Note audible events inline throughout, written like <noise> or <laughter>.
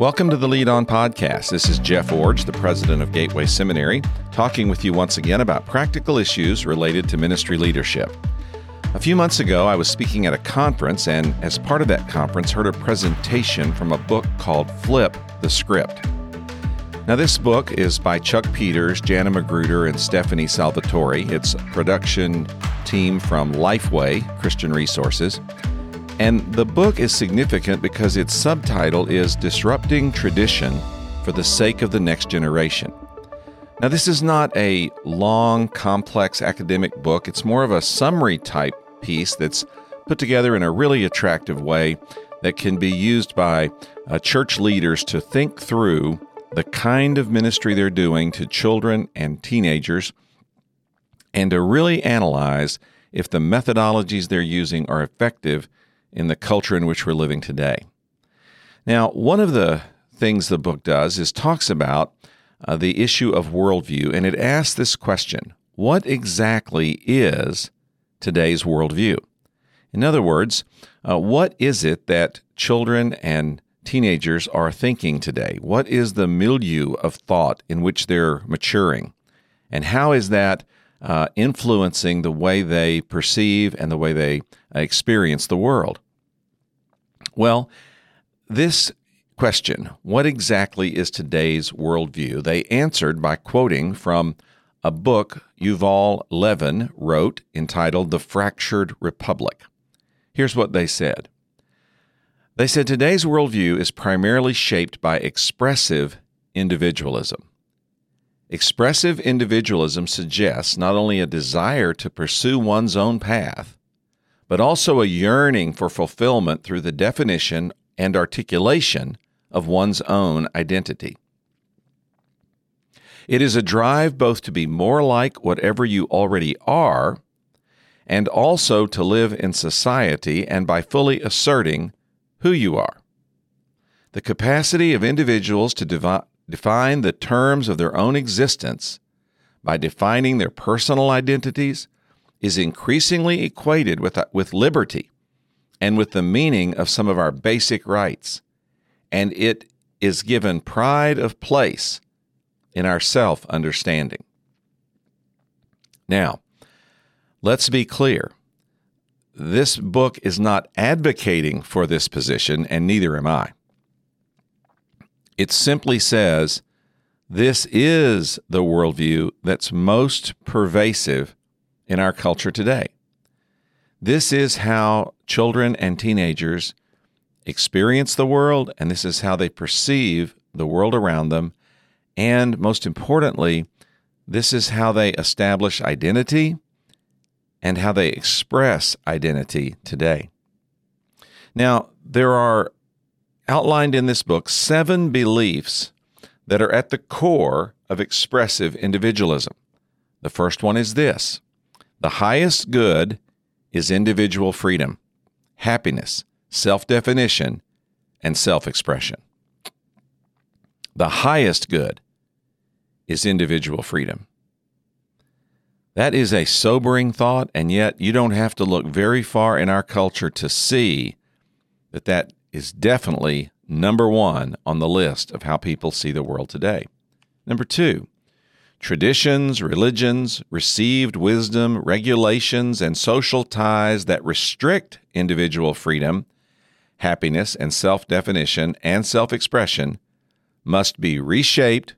Welcome to the Lead On Podcast. This is Jeff Iorg, the president of Gateway Seminary, talking with you once again about practical issues related to ministry leadership. A few months ago, I was speaking at a conference, and as part of that conference, heard a presentation from a book called Flip the Script. Now, this book is by Chuck Peters, Jana Magruder, and Stephanie Salvatore. It's a production team from Lifeway Christian Resources. And the book is significant because its subtitle is Disrupting Tradition for the Sake of the Next Generation. Now, this is not a long, complex academic book. It's more of a summary type piece that's put together in a really attractive way that can be used by uh, church leaders to think through the kind of ministry they're doing to children and teenagers and to really analyze if the methodologies they're using are effective in the culture in which we're living today. Now, one of the things the book does is talks about uh, the issue of worldview, and it asks this question What exactly is today's worldview? In other words, uh, what is it that children and teenagers are thinking today? What is the milieu of thought in which they're maturing? And how is that uh, influencing the way they perceive and the way they uh, experience the world? Well, this question, what exactly is today's worldview? They answered by quoting from a book Yuval Levin wrote entitled The Fractured Republic. Here's what they said They said today's worldview is primarily shaped by expressive individualism. Expressive individualism suggests not only a desire to pursue one's own path, but also a yearning for fulfillment through the definition and articulation of one's own identity. It is a drive both to be more like whatever you already are and also to live in society and by fully asserting who you are. The capacity of individuals to devi- define the terms of their own existence by defining their personal identities is increasingly equated with, with liberty and with the meaning of some of our basic rights, and it is given pride of place in our self understanding. Now, let's be clear. This book is not advocating for this position, and neither am I. It simply says this is the worldview that's most pervasive in our culture today. This is how children and teenagers experience the world, and this is how they perceive the world around them. And most importantly, this is how they establish identity and how they express identity today. Now, there are outlined in this book seven beliefs that are at the core of expressive individualism. The first one is this the highest good is individual freedom, happiness, self definition, and self expression. The highest good is individual freedom. That is a sobering thought, and yet you don't have to look very far in our culture to see that that is definitely number one on the list of how people see the world today. Number two, traditions, religions, received wisdom, regulations, and social ties that restrict individual freedom, happiness, and self definition and self expression must be reshaped,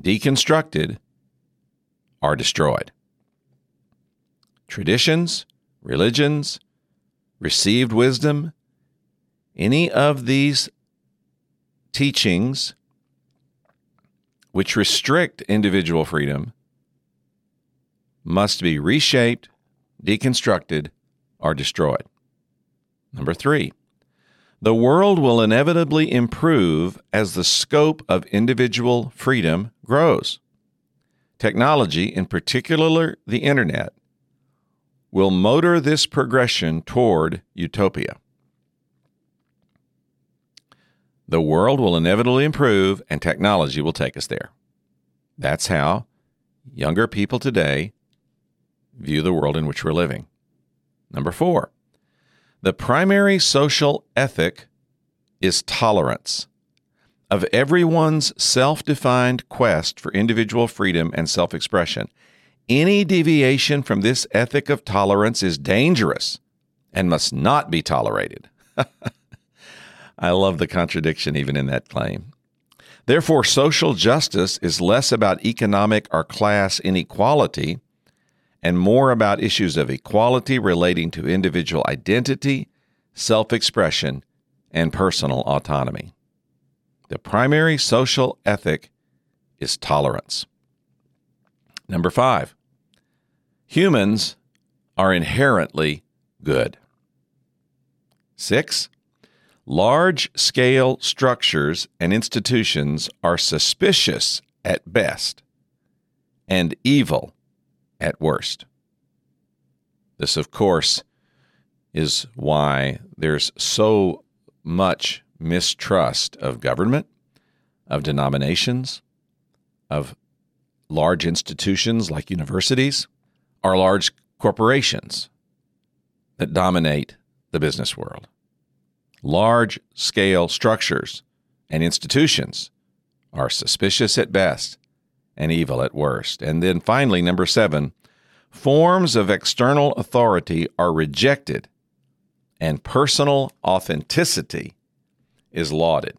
deconstructed, or destroyed. Traditions, religions, received wisdom, any of these teachings which restrict individual freedom must be reshaped, deconstructed, or destroyed. Number three, the world will inevitably improve as the scope of individual freedom grows. Technology, in particular the internet, will motor this progression toward utopia. The world will inevitably improve and technology will take us there. That's how younger people today view the world in which we're living. Number four, the primary social ethic is tolerance. of everyone's self defined quest for individual freedom and self expression. Any deviation from this ethic of tolerance is dangerous and must not be tolerated. <laughs> I love the contradiction even in that claim. Therefore, social justice is less about economic or class inequality and more about issues of equality relating to individual identity, self expression, and personal autonomy. The primary social ethic is tolerance. Number five, humans are inherently good. Six, large scale structures and institutions are suspicious at best and evil at worst. This, of course, is why there's so much mistrust of government, of denominations, of large institutions like universities, or large corporations that dominate the business world. Large scale structures and institutions are suspicious at best and evil at worst. And then finally, number seven, forms of external authority are rejected and personal authenticity is lauded.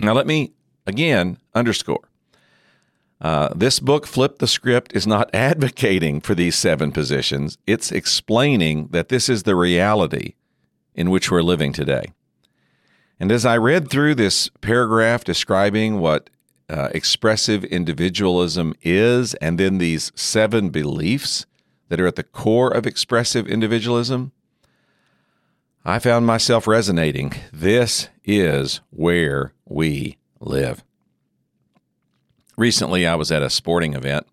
Now, let me again underscore uh, this book, Flip the Script, is not <laughs> advocating for these seven positions. It's explaining that this is the reality in which we're living today. And as I read through this paragraph describing what uh, expressive individualism is, and then these seven beliefs that are at the core of expressive individualism, I found myself resonating. This is where we live. Recently, I was at a sporting event.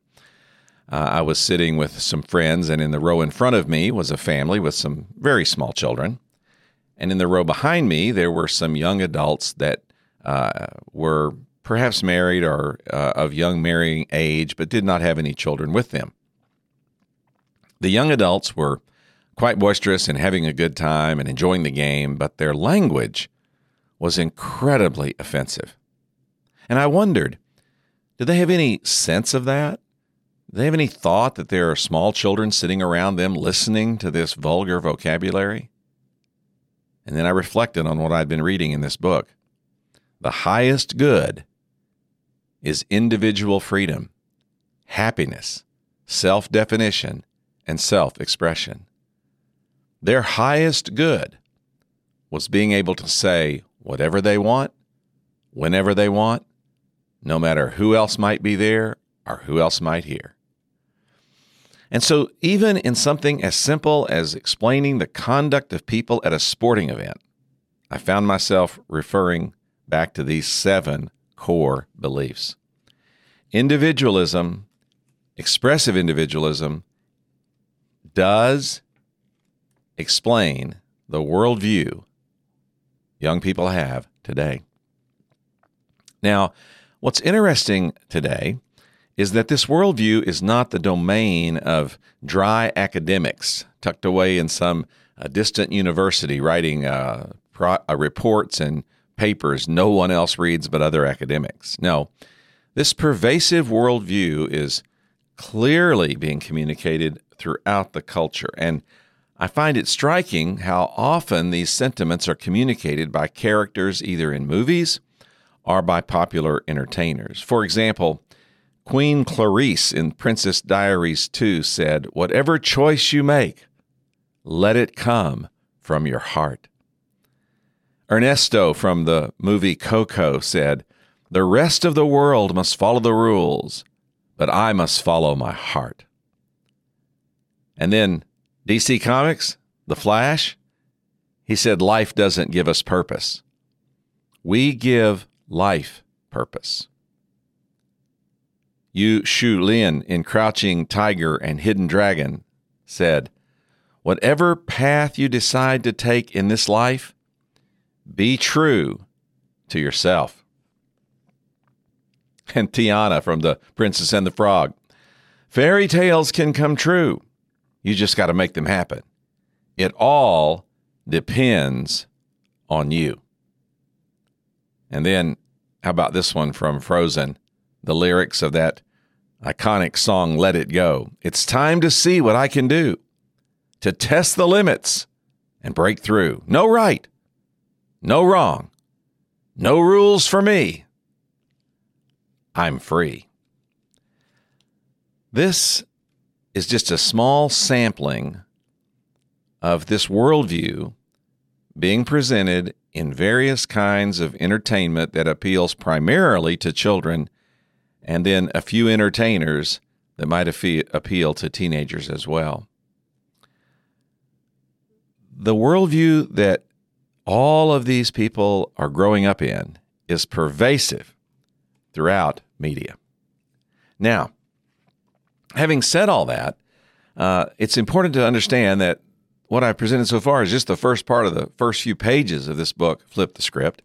Uh, I was sitting with some friends, and in the row in front of me was a family with some very small children. And in the row behind me, there were some young adults that uh, were perhaps married or uh, of young marrying age, but did not have any children with them. The young adults were quite boisterous and having a good time and enjoying the game, but their language was incredibly offensive. And I wondered, do they have any sense of that? Do they have any thought that there are small children sitting around them listening to this vulgar vocabulary? And then I reflected on what I'd been reading in this book. The highest good is individual freedom, happiness, self definition, and self expression. Their highest good was being able to say whatever they want, whenever they want, no matter who else might be there or who else might hear. And so, even in something as simple as explaining the conduct of people at a sporting event, I found myself referring back to these seven core beliefs. Individualism, expressive individualism, does explain the worldview young people have today. Now, what's interesting today is that this worldview is not the domain of dry academics tucked away in some uh, distant university writing uh, pro- uh, reports and papers no one else reads but other academics. No, this pervasive worldview is clearly being communicated throughout the culture. And I find it striking how often these sentiments are communicated by characters either in movies or by popular entertainers. For example, Queen Clarice in Princess Diaries 2 said, Whatever choice you make, let it come from your heart. Ernesto from the movie Coco said, The rest of the world must follow the rules, but I must follow my heart. And then DC Comics, The Flash, he said, Life doesn't give us purpose. We give life purpose. Yu Shu Lien in Crouching Tiger and Hidden Dragon said, Whatever path you decide to take in this life, be true to yourself. <laughs> And Tiana from The Princess and the Frog, fairy tales can come true you just got to make them happen. It all depends on you. And then, how about this one from Frozen? The lyrics of that iconic song, Let It Go. It's time to see what I can do, to test the limits and break through. No right, no wrong, no rules for me. I'm free. This is just a small sampling of this worldview being presented in various kinds of entertainment that appeals primarily to children and then a few entertainers that might appeal to teenagers as well. The worldview that all of these people are growing up in is pervasive throughout media. Now, having said all that, uh, it's important to understand that what I've presented so far is just the first part of the first few pages of this book, Flip the Script.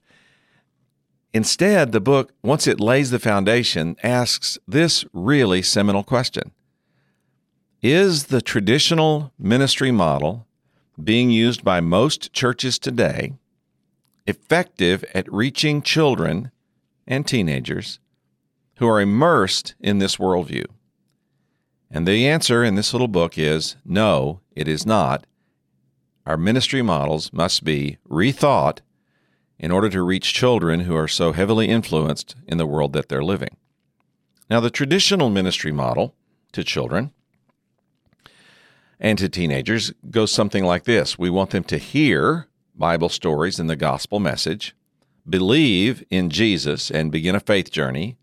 Instead, the book, once it lays the foundation, asks this really seminal question Is the traditional ministry model being used by most churches today effective at reaching children and teenagers who are immersed in this worldview? And the answer in this little book is no, it is not. Our ministry models must be rethought in order to reach children who are so heavily influenced in the world that they're living. Now, the traditional ministry model to children and to teenagers goes something like this We want them to hear Bible stories and the gospel message, believe in Jesus and begin a faith journey,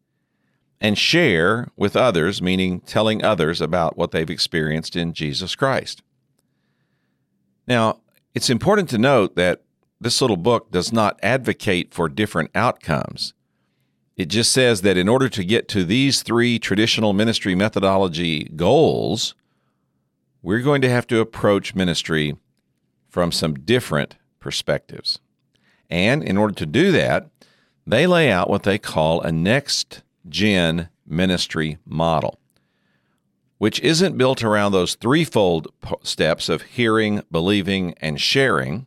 and share with others, meaning telling others about what they've experienced in Jesus Christ. Now, it's important to note that this little book does not advocate for different outcomes. It just says that in order to get to these three traditional ministry methodology goals, we're going to have to approach ministry from some different perspectives. And in order to do that, they lay out what they call a next gen ministry model, which isn't built around those threefold steps of hearing, believing, and sharing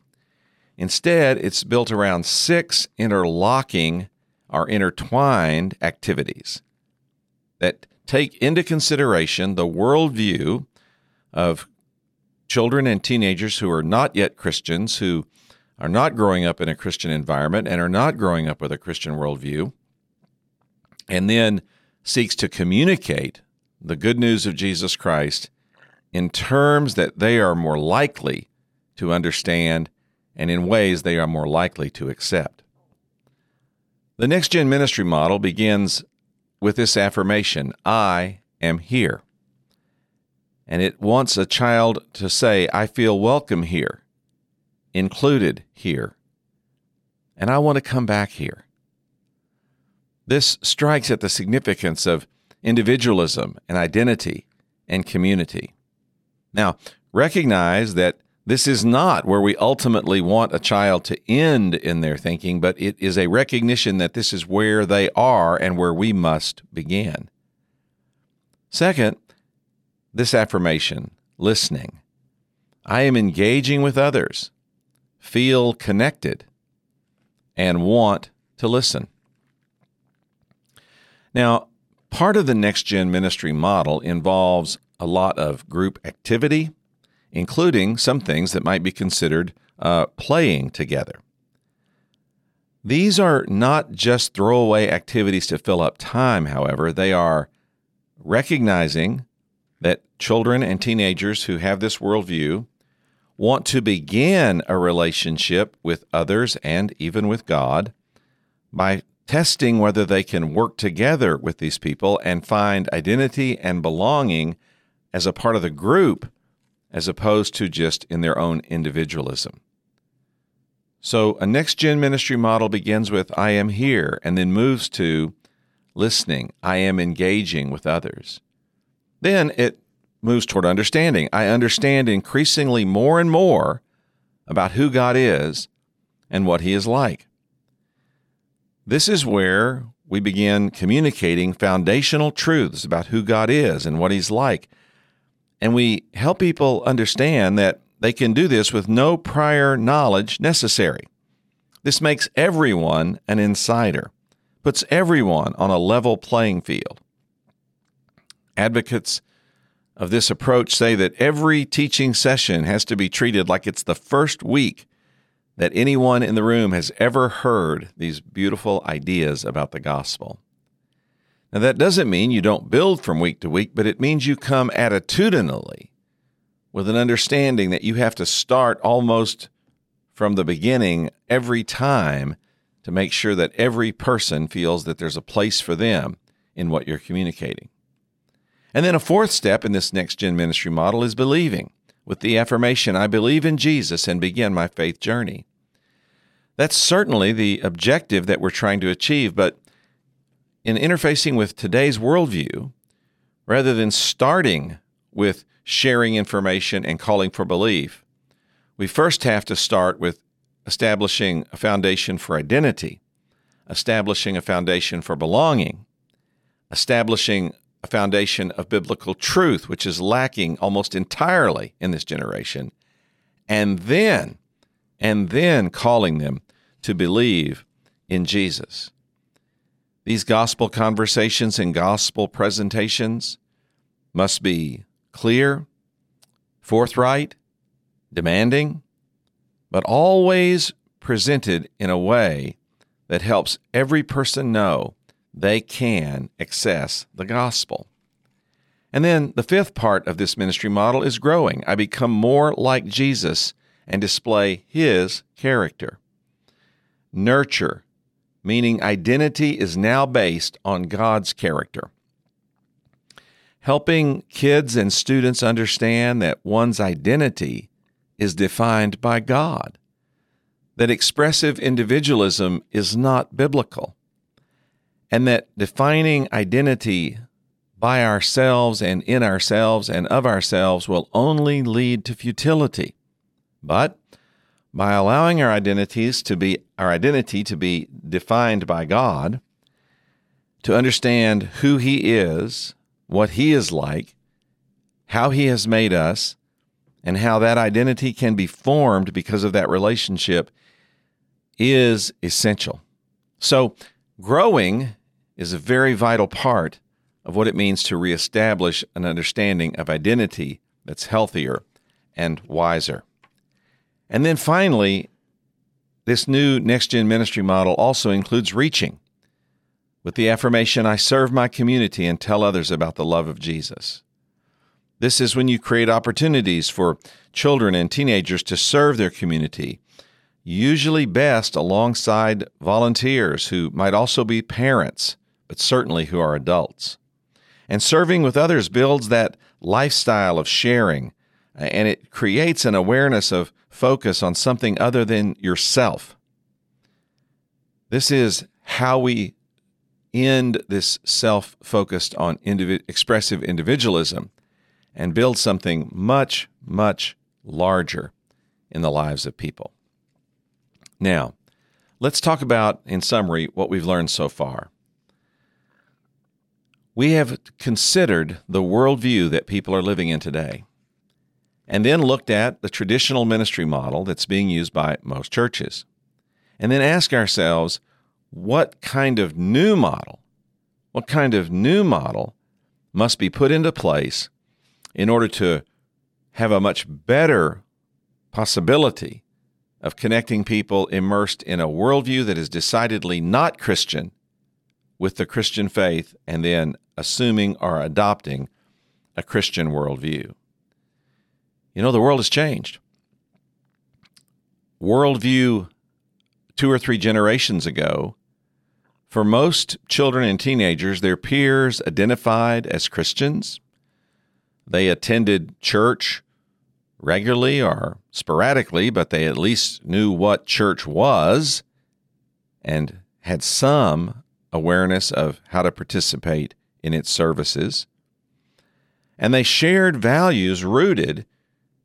Instead, it's built around six interlocking or intertwined activities that take into consideration the worldview of children and teenagers who are not yet Christians, who are not growing up in a Christian environment and are not growing up with a Christian worldview, and then seeks to communicate the good news of Jesus Christ in terms that they are more likely to understand and in ways they are more likely to accept. The next gen ministry model begins with this affirmation I am here. And it wants a child to say, I feel welcome here, included here, and I want to come back here. This strikes at the significance of individualism and identity and community. Now, recognize that this is not where we ultimately want a child to end in their thinking, but it is a recognition that this is where they are and where we must begin. Second, this affirmation, listening. I am engaging with others, feel connected, and want to listen. Now, part of the next gen ministry model involves a lot of group activity including some things that might be considered uh, playing together. These are not just throwaway activities to fill up time, however, they are recognizing that children and teenagers who have this worldview want to begin a relationship with others and even with God by testing whether they can work together with these people and find identity and belonging as a part of the group as opposed to just in their own individualism. So, a next gen ministry model begins with I am here and then moves to listening, I am engaging with others. Then it moves toward understanding. I understand increasingly more and more about who God is and what He is like. This is where we begin communicating foundational truths about who God is and what He's like and we help people understand that they can do this with no prior knowledge necessary. This makes everyone an insider, puts everyone on a level playing field. Advocates of this approach say that every teaching session has to be treated like it's the first week that anyone in the room has ever heard these beautiful ideas about the gospel. Now, that doesn't mean you don't build from week to week, but it means you come attitudinally with an understanding that you have to start almost from the beginning every time to make sure that every person feels that there's a place for them in what you're communicating. And then a fourth step in this next gen ministry model is believing with the affirmation, I believe in Jesus and begin my faith journey. That's certainly the objective that we're trying to achieve, but in interfacing with today's worldview, rather than starting with sharing information and calling for belief, we first have to start with establishing a foundation for identity, establishing a foundation for belonging, establishing a foundation of biblical truth, which is lacking almost entirely in this generation, and then, and then calling them to believe in Jesus. These gospel conversations and gospel presentations must be clear, forthright, demanding, but always presented in a way that helps every person know they can access the gospel. And then the fifth part of this ministry model is growing. I become more like Jesus and display his character. Nurture meaning identity is now based on God's character. Helping kids and students understand that one's identity is defined by God, that expressive individualism is not biblical, and that defining identity by ourselves and in ourselves and of ourselves will only lead to futility. But by allowing our identities to be our identity to be defined by God, to understand who he is, what he is like, how he has made us, and how that identity can be formed because of that relationship is essential. So, growing is a very vital part of what it means to reestablish an understanding of identity that's healthier and wiser. And then finally, this new next gen ministry model also includes reaching with the affirmation I serve my community and tell others about the love of Jesus. This is when you create opportunities for children and teenagers to serve their community, usually best alongside volunteers who might also be parents, but certainly who are adults. And serving with others builds that lifestyle of sharing, and it creates an awareness of focus on something other than yourself. This is how we end this self focused on expressive individualism and build something much, much larger in the lives of people. Now, let's talk about, in summary, what we've learned so far. We have considered the worldview that people are living in today and then looked at the traditional ministry model that's being used by most churches. And then ask ourselves what kind of new model, what kind of new model must be put into place in order to have a much better possibility of connecting people immersed in a worldview that is decidedly not Christian with the Christian faith and then assuming or adopting a Christian worldview. You know, the world has changed. Worldview two or three generations ago, for most children and teenagers, their peers identified as Christians. They attended church regularly or sporadically, but they at least knew what church was and had some awareness of how to participate in its services. And they shared values rooted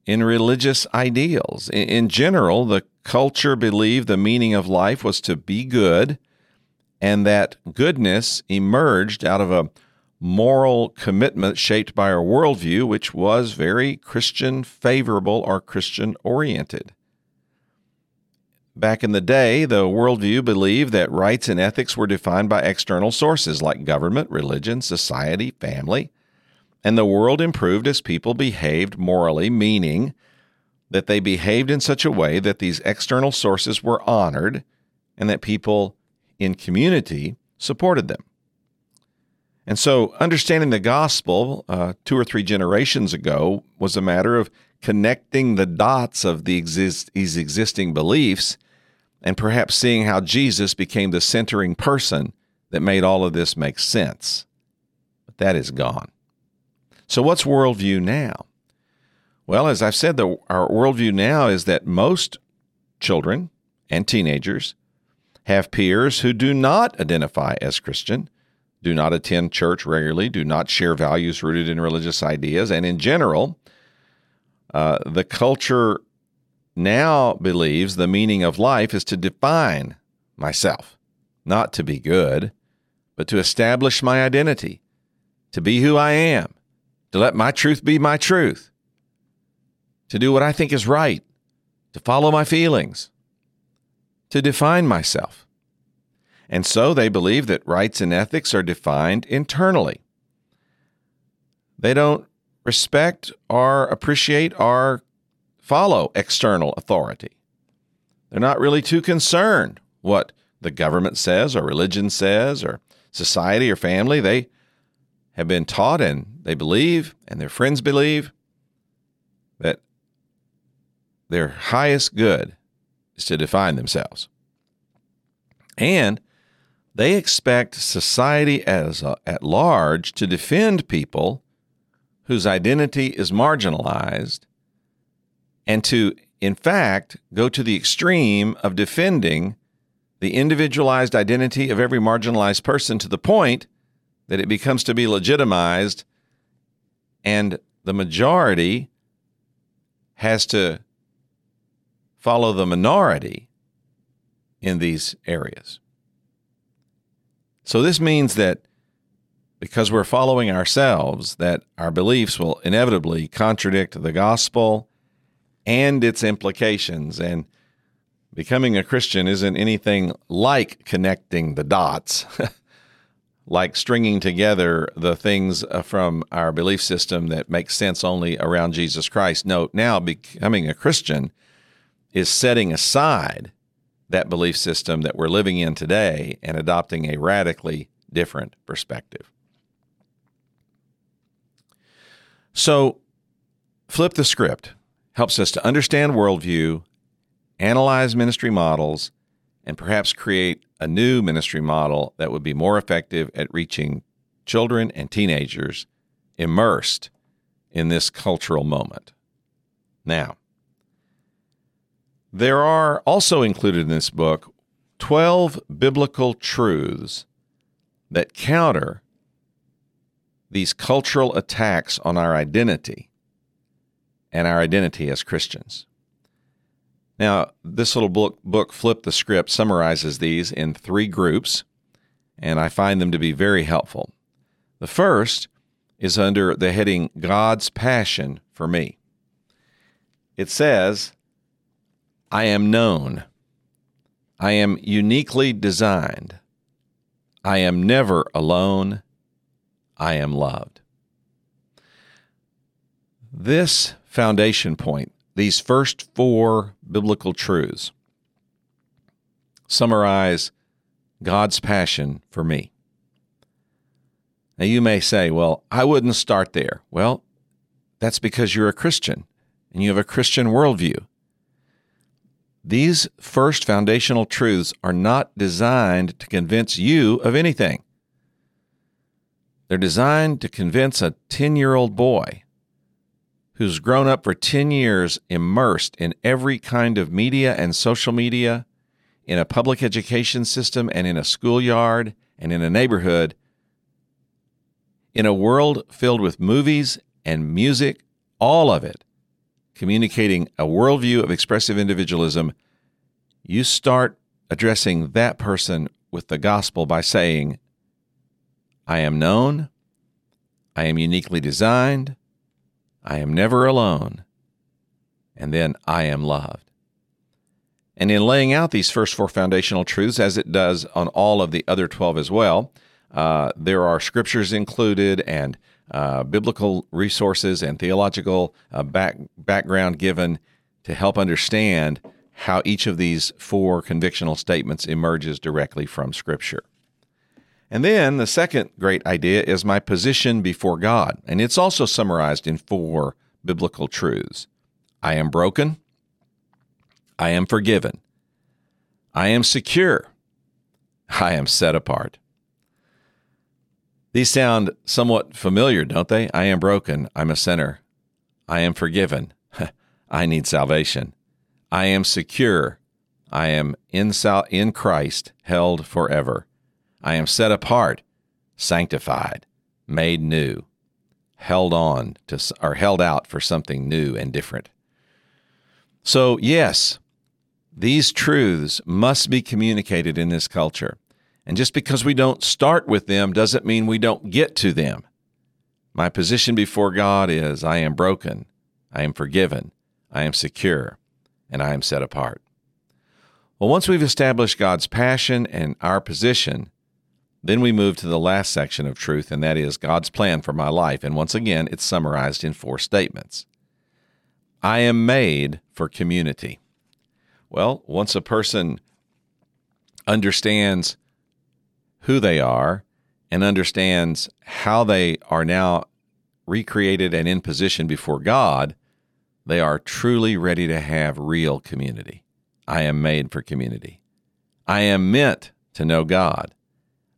in religious ideals. In general, the culture believed the meaning of life was to be good, and that goodness emerged out of a moral commitment shaped by a worldview which was very Christian favorable or Christian oriented. back in the day, the worldview believed that rights and ethics were defined by external sources like government, religion, society, family. And the world improved as people behaved morally, meaning that they behaved in such a way that these external sources were honored and that people in community supported them. And so, understanding the gospel uh, two or three generations ago was a matter of connecting the dots of the exist- these existing beliefs and perhaps seeing how Jesus became the centering person that made all of this make sense. But that is gone. So, what's worldview now? Well, as I've said, the, our worldview now is that most children and teenagers have peers who do not identify as Christian, do not attend church regularly, do not share values rooted in religious ideas, and in general, uh, the culture now believes the meaning of life is to define myself, not to be good, but to establish my identity, to be who I am, to let my truth be my truth, to do what I think is right, to follow my feelings, to define myself. And so they believe that rights and ethics are defined internally. They don't respect or appreciate or follow external authority. They're not really too concerned what the government says or religion says or society or family. They have been taught and they believe and their friends believe that their highest good is to define themselves. And they expect society as a, at large to defend people whose identity is marginalized and to, in fact, go to the extreme of defending the individualized identity of every marginalized person to the point that it becomes to be legitimized and the majority has to follow the minority in these areas. So this means that because we're following ourselves that our beliefs will inevitably contradict the gospel and its implications and becoming a Christian isn't anything like connecting the dots <laughs> like stringing together the things uh, from our belief system that make sense only around Jesus Christ. No, now becoming a Christian is setting aside that belief system that we're living in today and adopting a radically different perspective. So, flip the script helps us to understand worldview, analyze ministry models, and perhaps create a new ministry model that would be more effective at reaching children and teenagers immersed in this cultural moment. Now, there are also included in this book 12 biblical truths that counter these cultural attacks on our identity and our identity as Christians. Now, this little book, book, Flip the Script, summarizes these in three groups, and I find them to be very helpful. The first is under the heading God's Passion for Me. It says, I am known. I am uniquely designed. I am never alone. I am loved. This foundation point these first four biblical truths summarize God's passion for me. Now, you may say, well, I wouldn't start there. Well, that's because you're a Christian and you have a Christian worldview. These first foundational truths are not designed to convince you of anything. They're designed to convince a 10 year old boy who's grown up for 10 years immersed in every kind of media and social media, in a public education system and in a schoolyard and in a neighborhood, in a world filled with movies and music, all of it communicating a worldview of expressive individualism, you start addressing that person with the gospel by saying, I am known, I am uniquely designed, I am never alone. And then I am loved. And in laying out these first four foundational truths, as it does on all of the other 12 as well, uh, there are scriptures included and uh, biblical resources and theological uh, back, background given to help understand how each of these four convictional statements emerges directly from Scripture. And then the second great idea is my position before God, and it's also summarized in four biblical truths I am broken, I am forgiven, I am secure, I am set apart. These sound somewhat familiar, don't they? I am broken. I'm a sinner. I am forgiven. <laughs> I need salvation. I am secure. I am in, in Christ, held forever. I am set apart, sanctified, made new, held on to or held out for something new and different. So, yes, these truths must be communicated in this culture. And just because we don't start with them doesn't mean we don't get to them. My position before God is I am broken, I am forgiven, I am secure, and I am set apart. Well, once we've established God's passion and our position, then we move to the last section of truth, and that is God's plan for my life. And once again, it's summarized in four statements I am made for community. Well, once a person understands who they are and understands how they are now recreated and in position before God, they are truly ready to have real community. I am made for community. I am meant to know God.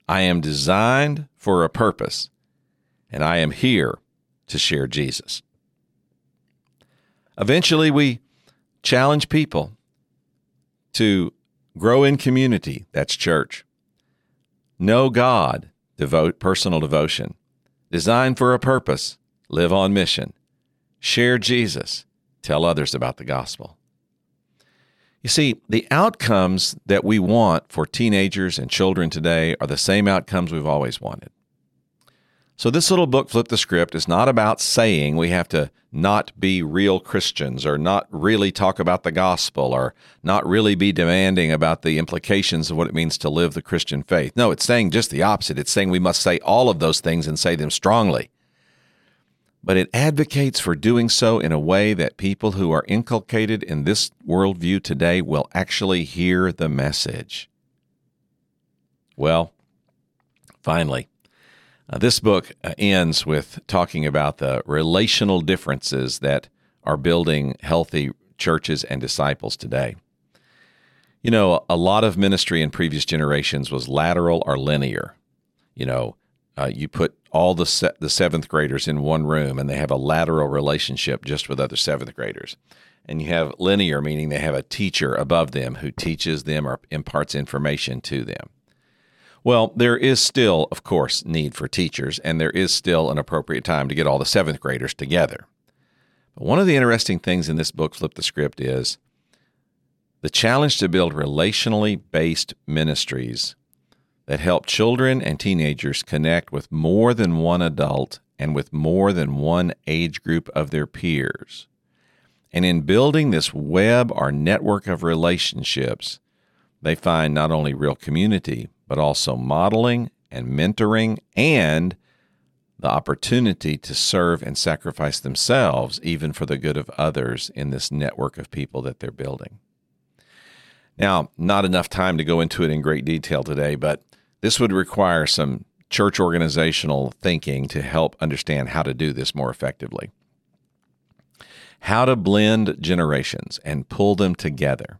I am designed for a purpose, and I am here to share Jesus. Eventually, we challenge people to grow in community. That's church. Know God, devote personal devotion. Design for a purpose, live on mission. Share Jesus, tell others about the gospel. You see, the outcomes that we want for teenagers and children today are the same outcomes we've always wanted. So, this little book, Flip the Script, is not about saying we have to not be real Christians or not really talk about the gospel or not really be demanding about the implications of what it means to live the Christian faith. No, it's saying just the opposite. It's saying we must say all of those things and say them strongly. But it advocates for doing so in a way that people who are inculcated in this worldview today will actually hear the message. Well, finally, uh, this book uh, ends with talking about the relational differences that are building healthy churches and disciples today. You know, a lot of ministry in previous generations was lateral or linear. You know, uh, you put all the se- the seventh graders in one room, and they have a lateral relationship just with other seventh graders. And you have linear, meaning they have a teacher above them who teaches them or imparts information to them. Well, there is still, of course, need for teachers, and there is still an appropriate time to get all the seventh graders together. But one of the interesting things in this book, Flip the Script, is the challenge to build relationally based ministries that help children and teenagers connect with more than one adult and with more than one age group of their peers. And in building this web or network of relationships, they find not only real community, but also modeling and mentoring and the opportunity to serve and sacrifice themselves, even for the good of others in this network of people that they're building. Now, not enough time to go into it in great detail today, but this would require some church organizational thinking to help understand how to do this more effectively. How to blend generations and pull them together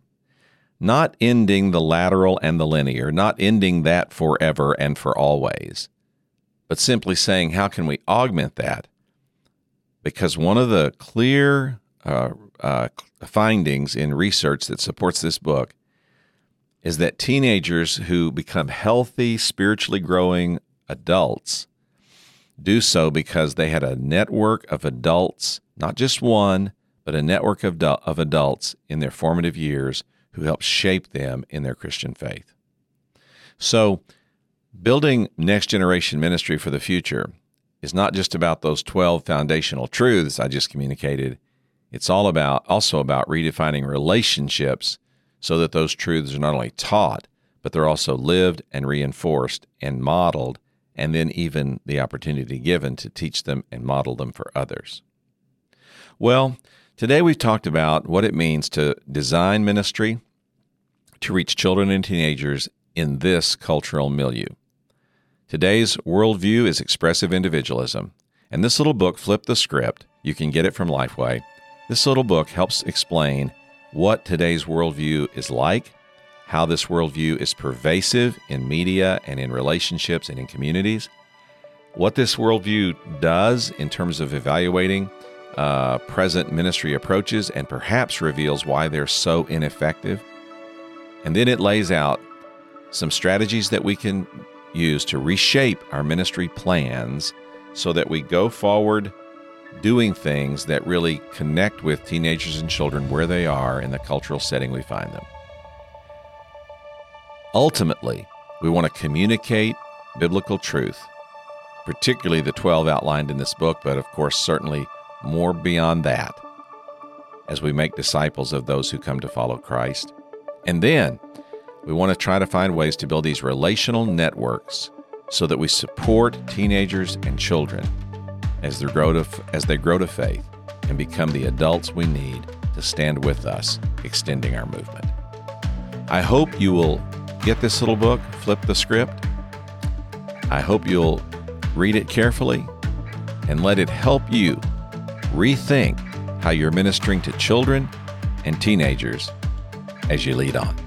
not ending the lateral and the linear, not ending that forever and for always, but simply saying, how can we augment that? Because one of the clear uh, uh, findings in research that supports this book is that teenagers who become healthy, spiritually growing adults do so because they had a network of adults, not just one, but a network of, of adults in their formative years who helped shape them in their Christian faith. So, building next generation ministry for the future is not just about those 12 foundational truths I just communicated. It's all about also about redefining relationships so that those truths are not only taught, but they're also lived and reinforced and modeled, and then even the opportunity given to teach them and model them for others. Well, today we've talked about what it means to design ministry to reach children and teenagers in this cultural milieu. Today's worldview is expressive individualism, and this little book, Flip the Script, you can get it from Lifeway. This little book helps explain what today's worldview is like, how this worldview is pervasive in media and in relationships and in communities, what this worldview does in terms of evaluating uh, present ministry approaches, and perhaps reveals why they're so ineffective. And then it lays out some strategies that we can use to reshape our ministry plans so that we go forward doing things that really connect with teenagers and children where they are in the cultural setting we find them. Ultimately, we want to communicate biblical truth, particularly the 12 outlined in this book, but of course, certainly more beyond that as we make disciples of those who come to follow Christ. And then we want to try to find ways to build these relational networks so that we support teenagers and children as they grow to, as they grow to faith and become the adults we need to stand with us, extending our movement. I hope you will get this little book, Flip the Script. I hope you'll read it carefully and let it help you rethink how you're ministering to children and teenagers as you lead on.